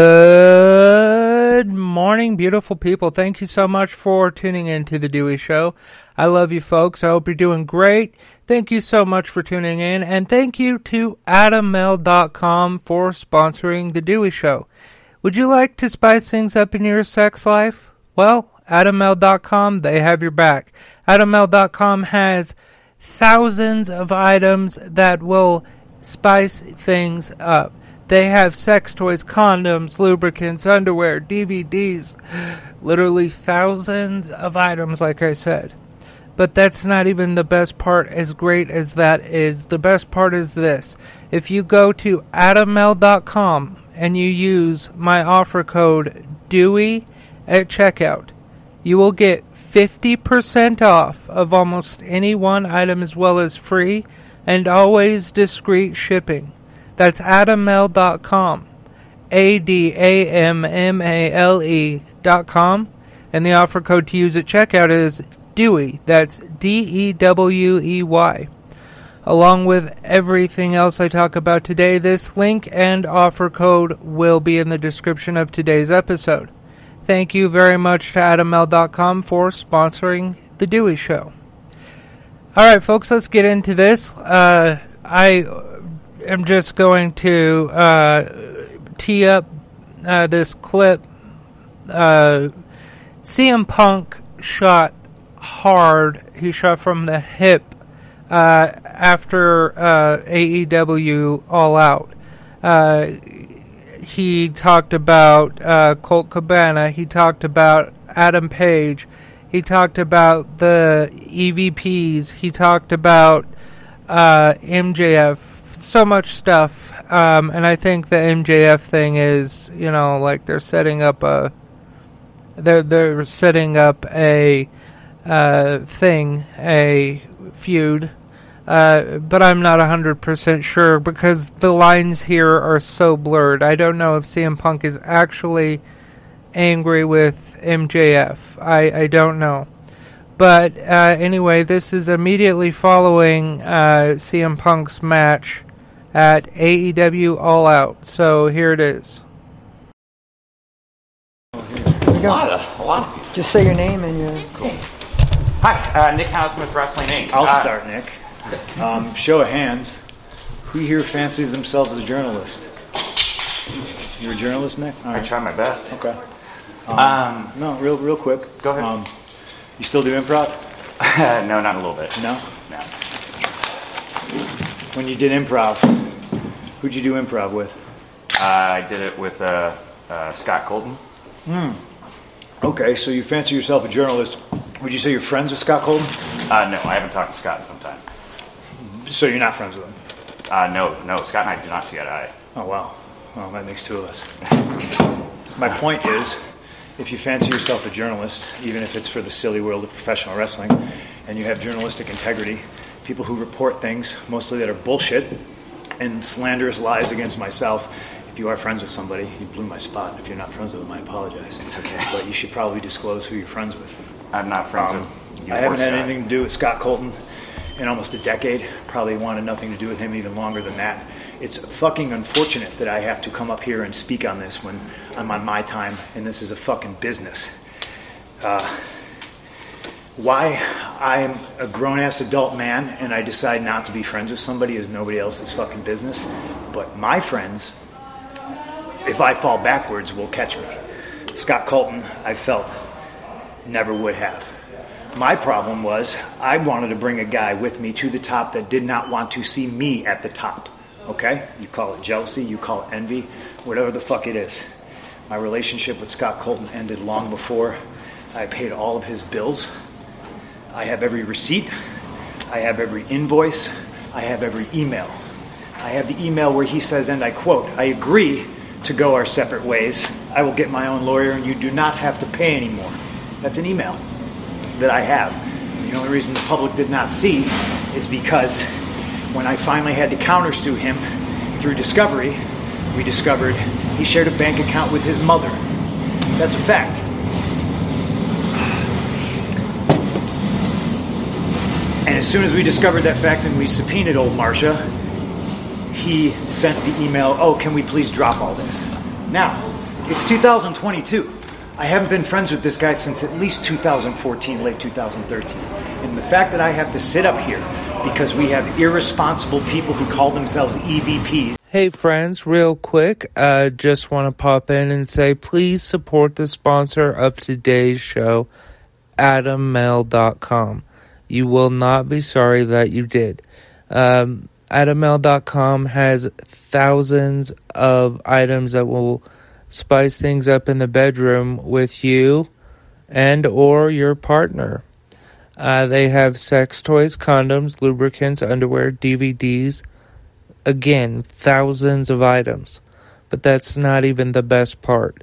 Good morning, beautiful people. Thank you so much for tuning in to The Dewey Show. I love you folks. I hope you're doing great. Thank you so much for tuning in. And thank you to AdamMale.com for sponsoring The Dewey Show. Would you like to spice things up in your sex life? Well, AdamMale.com, they have your back. AdamMale.com has thousands of items that will spice things up. They have sex toys, condoms, lubricants, underwear, DVDs, literally thousands of items, like I said. But that's not even the best part, as great as that is. The best part is this if you go to adammale.com and you use my offer code DEWEY at checkout, you will get 50% off of almost any one item as well as free and always discreet shipping. That's adammale.com. A D A M M A L E dot com. And the offer code to use at checkout is DEWEY. That's D E W E Y. Along with everything else I talk about today, this link and offer code will be in the description of today's episode. Thank you very much to adammale.com for sponsoring The Dewey Show. Alright, folks, let's get into this. Uh, I am just going to uh, tee up uh, this clip. Uh, CM Punk shot hard. He shot from the hip uh, after uh, AEW All Out. Uh, he talked about uh, Colt Cabana. He talked about Adam Page. He talked about the EVPs. He talked about MJF so much stuff, um, and I think the MJF thing is, you know, like they're setting up a, they're they're setting up a uh, thing, a feud, uh, but I'm not hundred percent sure because the lines here are so blurred. I don't know if CM Punk is actually angry with MJF. I I don't know. But uh, anyway, this is immediately following uh, CM Punk's match at AEW All Out. So here it is. A lot of, a lot. Just say your name and your. Cool. Hi, uh, Nick Hausmith Wrestling Inc. I'll Uh, start, Nick. Um, show of hands. Who here fancies themselves as a journalist? You're a journalist, Nick? All I try my best. Okay. Um, No, real, real quick. Go ahead. Um, you still do improv? no, not a little bit. No. No. When you did improv, who'd you do improv with? Uh, I did it with uh, uh, Scott Colton. Hmm. Okay, so you fancy yourself a journalist. Would you say you're friends with Scott Colton? Uh, no, I haven't talked to Scott in some time. So you're not friends with him? Uh, no, no, Scott and I do not see eye to eye. Oh, wow. Well, that makes two of us. My point is, if you fancy yourself a journalist, even if it's for the silly world of professional wrestling, and you have journalistic integrity, people who report things, mostly that are bullshit and slanderous lies against myself, if you are friends with somebody, you blew my spot. If you're not friends with them, I apologize. It's okay. But you should probably disclose who you're friends with. I'm not friends Um, with you. I haven't had anything to do with Scott Colton in almost a decade. Probably wanted nothing to do with him even longer than that. It's fucking unfortunate that I have to come up here and speak on this when I'm on my time and this is a fucking business. Uh, why I'm a grown ass adult man and I decide not to be friends with somebody is nobody else's fucking business. But my friends, if I fall backwards, will catch me. Scott Colton, I felt, never would have. My problem was I wanted to bring a guy with me to the top that did not want to see me at the top. Okay? You call it jealousy, you call it envy, whatever the fuck it is. My relationship with Scott Colton ended long before I paid all of his bills. I have every receipt, I have every invoice, I have every email. I have the email where he says, and I quote, I agree to go our separate ways. I will get my own lawyer and you do not have to pay anymore. That's an email that I have. The only reason the public did not see is because when I finally had to countersue him through discovery, we discovered he shared a bank account with his mother. That's a fact. As soon as we discovered that fact and we subpoenaed old Marcia, he sent the email, oh, can we please drop all this? Now, It's 2022. I haven't been friends with this guy since at least 2014, late 2013. And the fact that I have to sit up here because we have irresponsible people who call themselves EVPs Hey friends, real quick, uh, just want to pop in and say please support the sponsor of today's show, AdamMale.com. You will not be sorry that you did. Um, AdamMale.com has thousands of items that will spice things up in the bedroom with you and or your partner. Uh, they have sex toys, condoms, lubricants, underwear, DVDs, again, thousands of items. But that's not even the best part.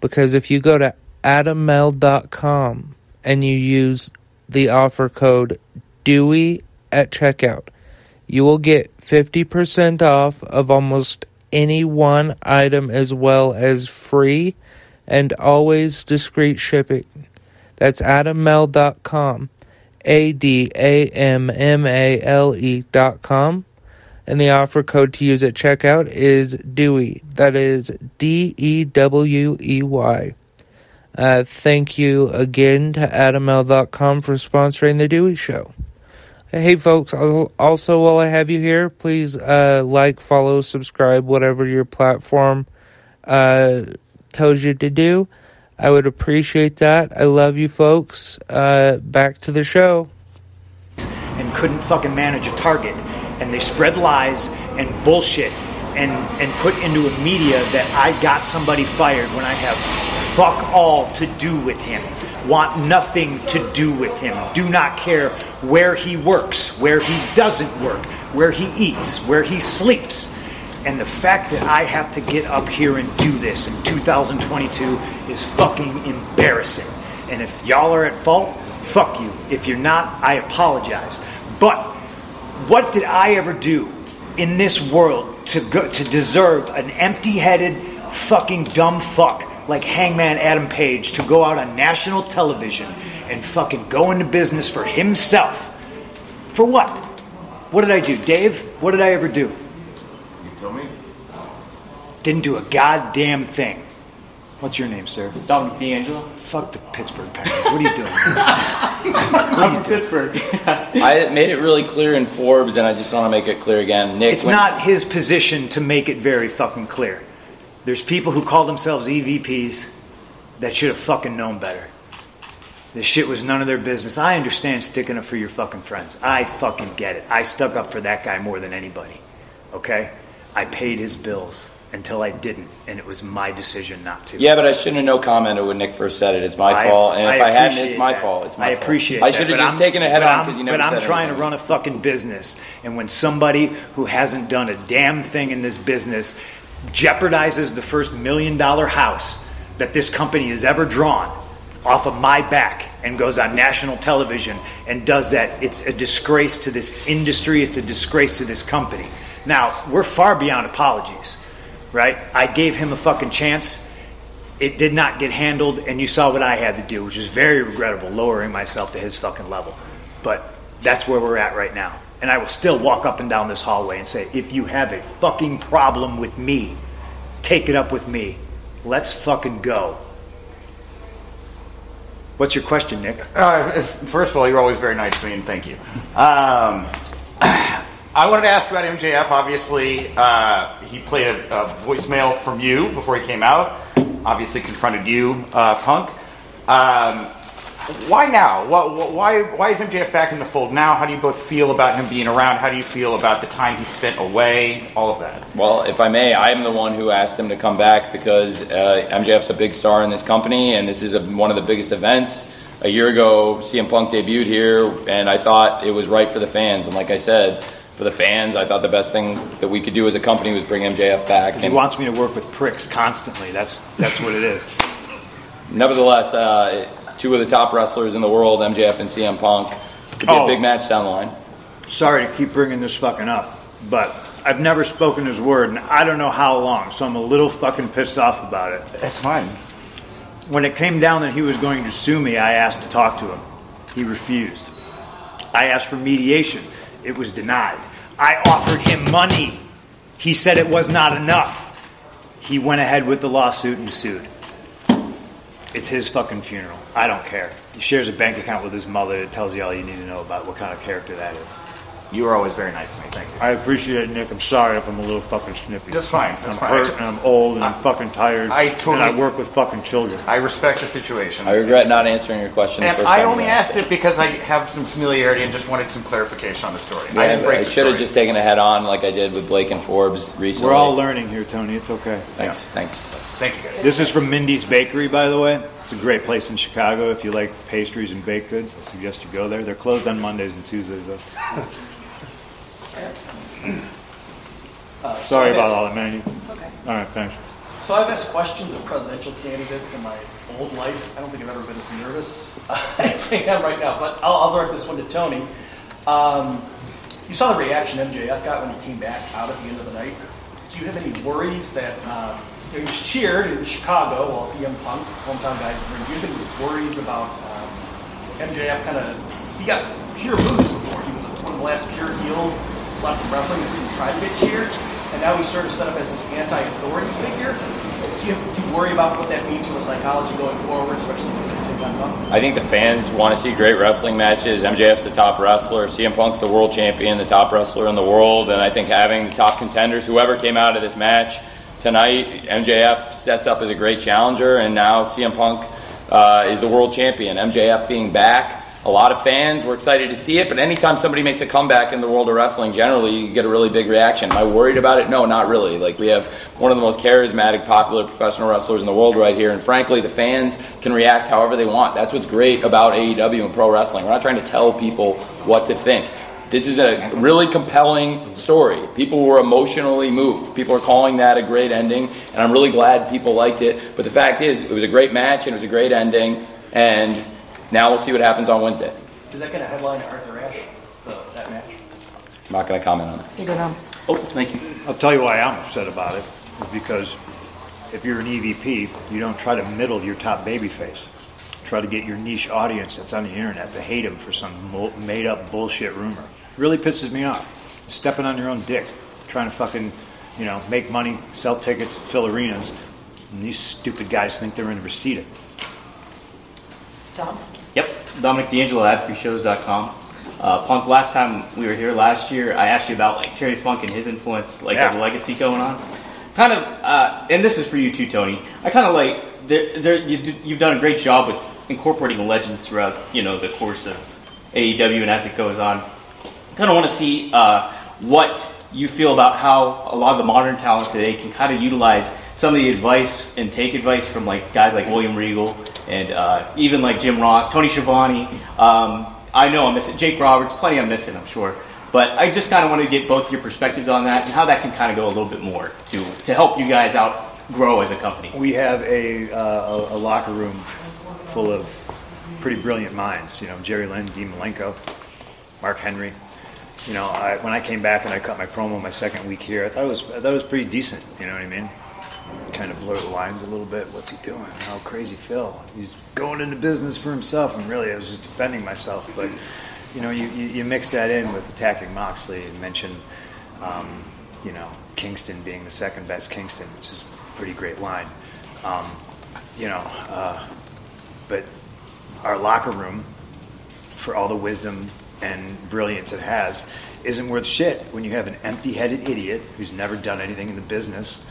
Because if you go to adammale.com and you use the offer code DEWEY at checkout, you will get 50% off of almost any one item as well as free and always discreet shipping. That's adammale.com. A D A M M A L E dot com and the offer code to use at checkout is Dewey. That is D E W E Y. Uh, thank you again to AdamMale.com for sponsoring the Dewey Show. Hey, folks, also while I have you here, please uh, like, follow, subscribe, whatever your platform uh, tells you to do. I would appreciate that. I love you, folks. Uh, back to the show. and couldn't fucking manage a target. And they spread lies and bullshit and, and put into a media that I got somebody fired when I have fuck all to do with him. Want nothing to do with him. Do not care where he works, where he doesn't work, where he eats, where he sleeps. And the fact that I have to get up here and do this in 2022 is fucking embarrassing. And if y'all are at fault, fuck you. If you're not, I apologize. But what did I ever do in this world to go, to deserve an empty-headed fucking dumb fuck like Hangman Adam Page to go out on national television and fucking go into business for himself? For what? What did I do, Dave? What did I ever do? You tell me. Didn't do a goddamn thing. What's your name, sir? Dominic D'Angelo. Fuck the Pittsburgh Penguins. What are you doing? I'm you doing? Pittsburgh. I made it really clear in Forbes, and I just want to make it clear again. Nick, It's when- not his position to make it very fucking clear. There's people who call themselves EVPs that should have fucking known better. This shit was none of their business. I understand sticking up for your fucking friends. I fucking get it. I stuck up for that guy more than anybody. Okay? I paid his bills until I didn't, and it was my decision not to. Yeah, but I shouldn't have no commented when Nick first said it. It's my I- fault, and if I, hadn't, it's my that. fault. It's my I fault. appreciate I should have just I'm- taken it head on because you never But I'm trying to run a fucking business, and when somebody who hasn't done a damn thing in this business jeopardizes the first million dollar house that this company has ever drawn off of my back and goes on national television and does that, it's a disgrace to this industry. It's a disgrace to this company. Now we're far beyond apologies, right? I gave him a fucking chance it did not get handled, and you saw what I had to do, which was very regrettable, lowering myself to his fucking level. But that's where we're at right now. And I will still walk up and down this hallway and say, if you have a fucking problem with me, take it up with me. Let's fucking go. What's your question, Nick? Uh, first of all, you're always very nice to me, and thank you. Um, I wanted to ask about MJF. Obviously, uh, he played a, a voicemail from you before he came out. Obviously, confronted you, uh, Punk. Um, why now? Why, why is MJF back in the fold now? How do you both feel about him being around? How do you feel about the time he spent away? All of that. Well, if I may, I am the one who asked him to come back because uh, MJF's a big star in this company, and this is a, one of the biggest events. A year ago, CM Punk debuted here, and I thought it was right for the fans. And like I said, for the fans, I thought the best thing that we could do as a company was bring MJF back. And He wants me to work with pricks constantly. That's, that's what it is. nevertheless, uh, two of the top wrestlers in the world, MJF and CM Punk, could be Oh. a big match down the line. Sorry to keep bringing this fucking up, but I've never spoken his word, and I don't know how long, so I'm a little fucking pissed off about it. That's fine. When it came down that he was going to sue me, I asked to talk to him. He refused. I asked for mediation. It was denied. I offered him money. He said it was not enough. He went ahead with the lawsuit and sued. It's his fucking funeral. I don't care. He shares a bank account with his mother It tells you all you need to know about what kind of character that is. You were always very nice to me. Thank you. I appreciate it, Nick. I'm sorry if I'm a little fucking snippy. That's fine, that's I'm fine. hurt I t- and I'm old and I'm fucking tired. I totally- And I work with fucking children. I respect the situation. I regret not answering your question. the And first I time only you asked it because I have some familiarity and just wanted some clarification on the story. I didn't Yeah, break I the should have just taken a head on like I did with Blake and Forbes recently. We're all learning here, Tony. It's okay. Thanks, thanks. Thank you guys. This is from Mindy's Bakery, by the way. It's a great place in Chicago. If you like pastries and baked goods, I suggest you go there. They're closed on Mondays and Tuesdays, though. Uh, Sorry so about I've all asked- that, Manny. Okay. All right, thanks. So I've asked questions of presidential candidates in my old life. I don't think I've ever been as nervous as I am right now, but I'll, I'll direct this one to Tony. Um, you saw the reaction MJF got when he came back out at the end of the night. Do you have any worries that um, he was cheered in Chicago while CM Punk, hometown guys, were you have worries about um, MJF kind of, he got pure boos before. He was one of the last pure heels left in wrestling that didn't try to get cheered. And now he's sort of set up as this anti-authority figure. Do you, do you worry about what that means for the psychology going forward, especially if he's going to take on Punk? I think the fans want to see great wrestling matches. MJF's the top wrestler. CM Punk's the world champion, the top wrestler in the world. And I think having the top contenders, whoever came out of this match tonight, MJF sets up as a great challenger. And now CM Punk uh, is the world champion. MJF being back. A lot of fans were excited to see it, but anytime somebody makes a comeback in the world of wrestling, generally you get a really big reaction. Am I worried about it? No, not really. Like we have one of the most charismatic, popular professional wrestlers in the world right here, and frankly, the fans can react however they want. That's what's great about AEW and pro wrestling. We're not trying to tell people what to think. This is a really compelling story. People were emotionally moved. People are calling that a great ending, and I'm really glad people liked it. But the fact is, it was a great match and it was a great ending, and now we'll see what happens on Wednesday. Is that going to headline Arthur Ashe, the, that match? I'm not going to comment on it. Oh, thank you. I'll tell you why I'm upset about it. Is because if you're an EVP, you don't try to middle your top babyface. Try to get your niche audience that's on the internet to hate him for some made-up bullshit rumor. Really pisses me off. Stepping on your own dick, trying to fucking, you know, make money, sell tickets, fill arenas, and these stupid guys think they're in Reseda. Tom? Yep, Dominic D'Angelo, at adfreeshows.com. Uh, Punk, last time we were here last year, I asked you about like Terry Funk and his influence, like Yeah. the legacy going on. Kind of, uh, and this is for you too, Tony. I kind of like there, there, you, you've done a great job with incorporating legends throughout, you know, the course of AEW and as it goes on. Kind of want to see uh, what you feel about how a lot of the modern talent today can kind of utilize some of the advice and take advice from like guys like William Regal and uh, even like Jim Ross, Tony Schiavone. Um, I know I'm missing Jake Roberts, plenty I'm missing, I'm sure. But I just kind of want to get both your perspectives on that and how that can kind of go a little bit more to to help you guys out grow as a company. We have a, uh, a, a locker room full of pretty brilliant minds. You know, Jerry Lynn, Dean Malenko, Mark Henry. You know, I, when I came back and I cut my promo my second week here, I thought it was I thought it was pretty decent. You know what I mean? Kind of blur the lines a little bit. What's he doing? Oh, crazy Phil. He's going into business for himself, and really, I was just defending myself. But you know, you, you, you mix that in with attacking Moxley and mention, um, you know, Kingston being the second best Kingston, which is a pretty great line. Um, you know, uh, but our locker room, for all the wisdom and brilliance it has, isn't worth shit when you have an empty-headed idiot who's never done anything in the business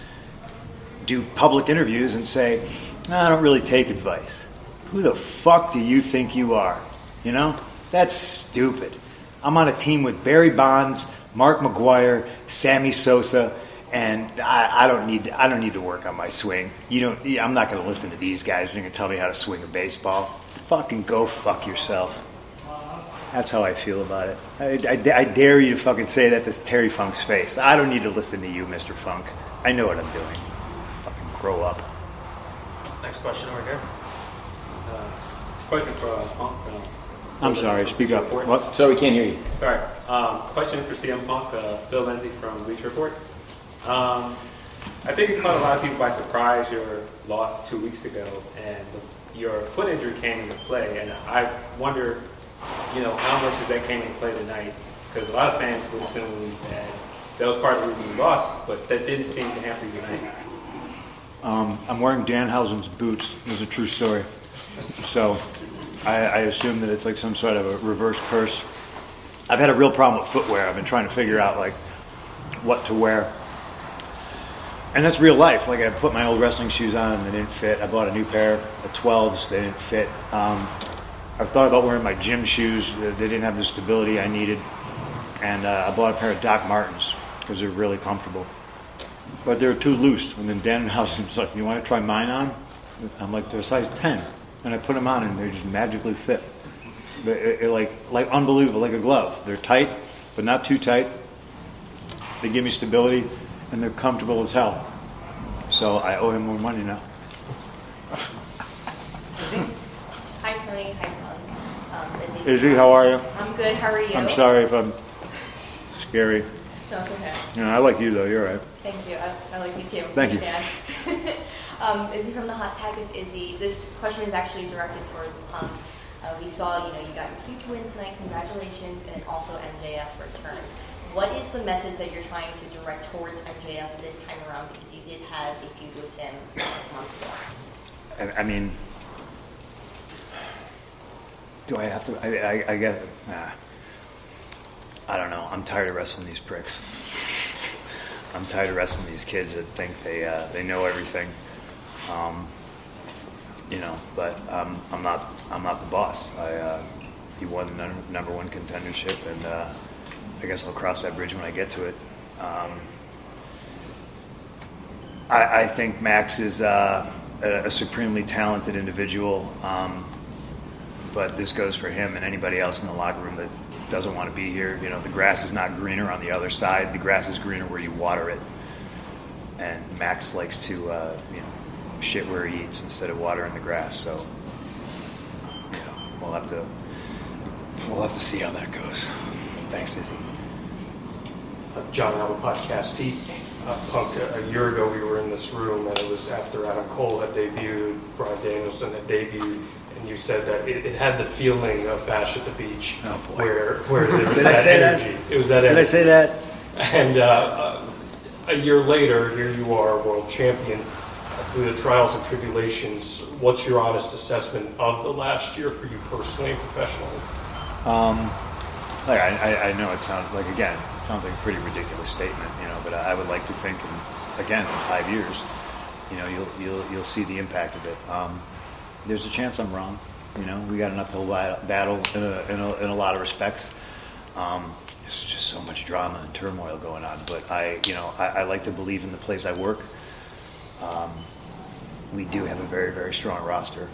do public interviews and say, "No, I don't really take advice. Who the fuck do you think you are? You know? That's stupid. I'm on a team with Barry Bonds, Mark McGwire, Sammy Sosa, and I, I don't need I don't need to work on my swing. You don't. I'm not to listen to these guys. They're to tell me how to swing a baseball. Fucking go fuck yourself. That's how I feel about it. I, I, I dare you to fucking say that to Terry Funk's face. I don't need to listen to you, Mr. Funk. I know what I'm doing. Fucking grow up. Next question over here. Uh, Question for uh, Punk. uh, I'm sorry, speak up. Report. What? So we can't hear you. Sorry. Um, question for CM Punk, uh, Bill Lindsay from Bleacher Report. Um, I think it caught a lot of people by surprise your loss two weeks ago, and your foot injury came into play. And I wonder, you know, how much of that came into play tonight? Because a lot of fans would assume that that was part of the you lost, but that didn't seem to happen tonight. Um, I'm wearing Danhausen's boots. This is a true story. So I, I assume that it's like some sort of a reverse curse. I've had a real problem with footwear. I've been trying to figure out like what to wear. And that's real life. Like I put my old wrestling shoes on and they didn't fit. I bought a new pair of 12s. They didn't fit. Um, I've thought about wearing my gym shoes. They didn't have the stability I needed. And uh, I bought a pair of Doc Martens because they're really comfortable. But they were too loose. And then Danhausen was like, "You want to try mine on?" I'm like, "They're a size 10," and I put them on, and they just magically fit. They, it, it like like unbelievable, like a glove. They're tight, but not too tight. They give me stability, and they're comfortable as hell. So I owe him more money now. Hi, Tony. Hi, Izzy. How are you? I'm good. How are you? I'm sorry if I'm scary. No, it's okay. You know, I like you though. You're right. Thank you. I, I like you too. Thank you. Um, Izzy from the Hot Tag with Izzy. This question is actually directed towards Punk. Uh, we saw, you know, you got your huge win tonight. Congratulations, and also MJF return. What is the message that you're trying to direct towards MJF this time around? Because you did have a feud with him months ago. I, I mean, do I have to? I, I, I get. Nah. I don't know. I'm tired of wrestling these pricks. I'm tired of wrestling these kids that think they uh, they know everything. Um, you know, but um, I'm not. I'm not the boss. I uh, he won the number one contendership, and uh, I guess I'll cross that bridge when I get to it. Um, I, I think Max is uh, a, a supremely talented individual, um, but this goes for him and anybody else in the locker room that doesn't want to be here. You know, the grass is not greener on the other side. The grass is greener where you water it. And Max likes to, uh, you know, shit where he eats instead of watering the grass. So, you know, we'll have to, we'll have to see how that goes. Thanks, Izzy. John Allen podcast. He, uh, Punk, a, a year ago we were in this room and it was after Adam Cole had debuted, Bryan Danielson had debuted, and you said that it, it had the feeling of Bash at the Beach. Oh, boy. Where, where there was Did I that say that? energy. It was that Did I say that? And uh, uh, a year later, here you are, world champion. Uh, Through the trials and tribulations, what's your honest assessment of the last year for you personally and professionally? Um, like I, I, I know it sounds like again, it sounds like a pretty ridiculous statement, you know. But I would like to think, in, again, in five years, you know, you'll you'll you'll see the impact of it. Um, there's a chance I'm wrong. You know, we got an uphill battle in a, in a, in a lot of respects. Um, there's just so much drama and turmoil going on. But I, you know, I, I like to believe in the place I work. Um, we do have a very very strong roster.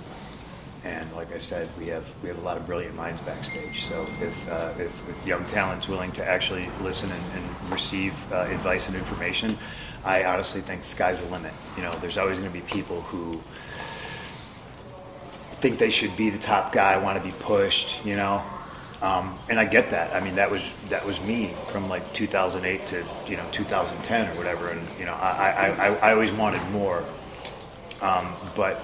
And like I said, we have we have a lot of brilliant minds backstage. So if uh, if, if young talent's willing to actually listen and, and receive uh, advice and information, I honestly think sky's the limit. You know, there's always going to be people who think they should be the top guy, want to be pushed. You know, um, and I get that. I mean, that was that was me from like 2008 to you know 2010 or whatever. And you know, I I, I, I always wanted more, um, but.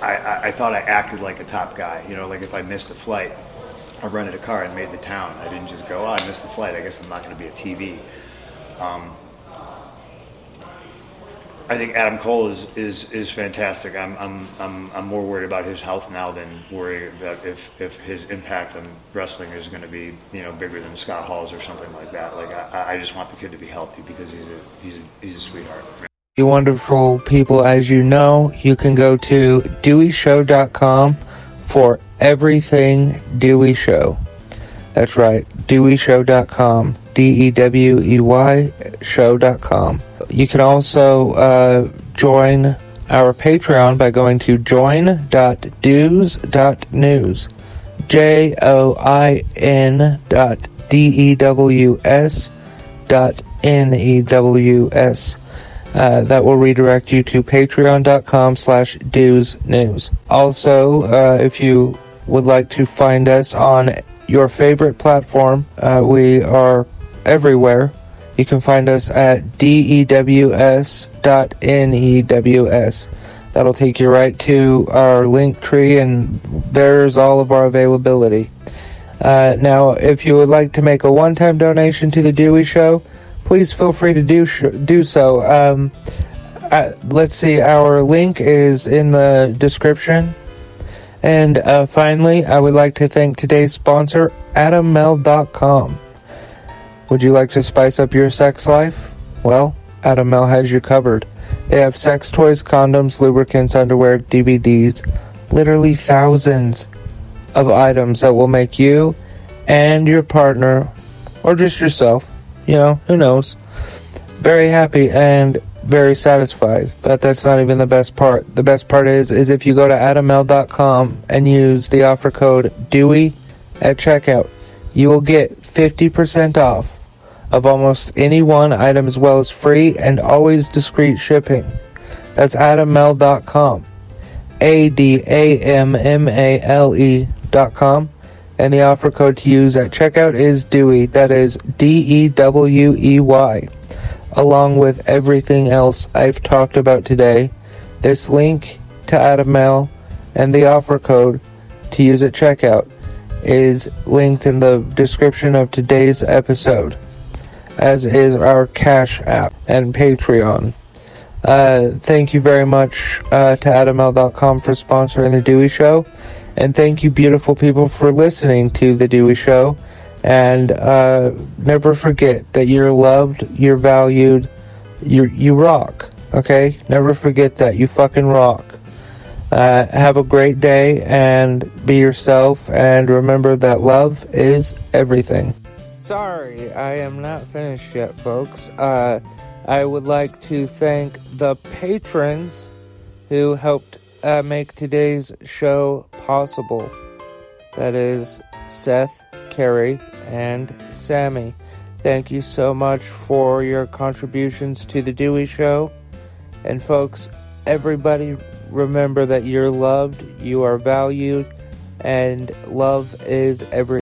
I, I, thought I acted like a top guy. You know, like if I missed a flight, I rented a car and made the town. I didn't just go, oh, I missed the flight. I guess I'm not going to be a TV. Um, I think Adam Cole is, is, is fantastic. I'm, I'm, I'm, I'm more worried about his health now than worried about if, if his impact on wrestling is going to be you know bigger than Scott Hall's or something like that. Like I, I just want the kid to be healthy because he's a he's a, he's a sweetheart. You wonderful people, as you know, you can go to DeweyShow.com for everything Dewey Show. That's right, DeweyShow.com. D E W E Y Show.com. You can also uh, join our Patreon by going to join.dews.news. J O I N dot D E W S dot N E W S. Uh, that will redirect you to patreon.com slash dews news. Also, uh, if you would like to find us on your favorite platform, uh, we are everywhere. You can find us at dews.news. That'll take you right to our link tree, and there's all of our availability. Uh, now, if you would like to make a one time donation to The Dewey Show, please feel free to do sh- do so. Um, uh, let's see, our link is in the description. And uh, finally, I would like to thank today's sponsor, AdamMale.com. Would you like to spice up your sex life? Well, Adam Male has you covered. They have sex toys, condoms, lubricants, underwear, DVDs, literally thousands of items that will make you and your partner, or just yourself, you know, who knows, very happy and very satisfied. But that's not even the best part. The best part is is if you go to adammale.com and use the offer code DEWEY at checkout, you will get 50% off of almost any one item as well as free and always discreet shipping. That's adammale.com. A D A M M A L E dot com. And the offer code to use at checkout is DEWEY. That is D E W E Y. Along with everything else I've talked about today, this link to Adam Male and the offer code to use at checkout is linked in the description of today's episode, as is our Cash App and Patreon. Uh, thank you very much uh, to AdamMale.com for sponsoring The Dewey Show. And thank you, beautiful people, for listening to The Dewey Show. And uh, never forget that you're loved, you're valued, you you rock. Okay? Never forget that. You fucking rock. Uh, have a great day and be yourself. And remember that love is everything. Sorry, I am not finished yet, folks. Uh, I would like to thank the patrons who helped uh, make today's show possible. That is Seth, Carrie, and Sammy. Thank you so much for your contributions to The Dewey Show. And, folks, everybody remember that you're loved, you are valued, and love is everything.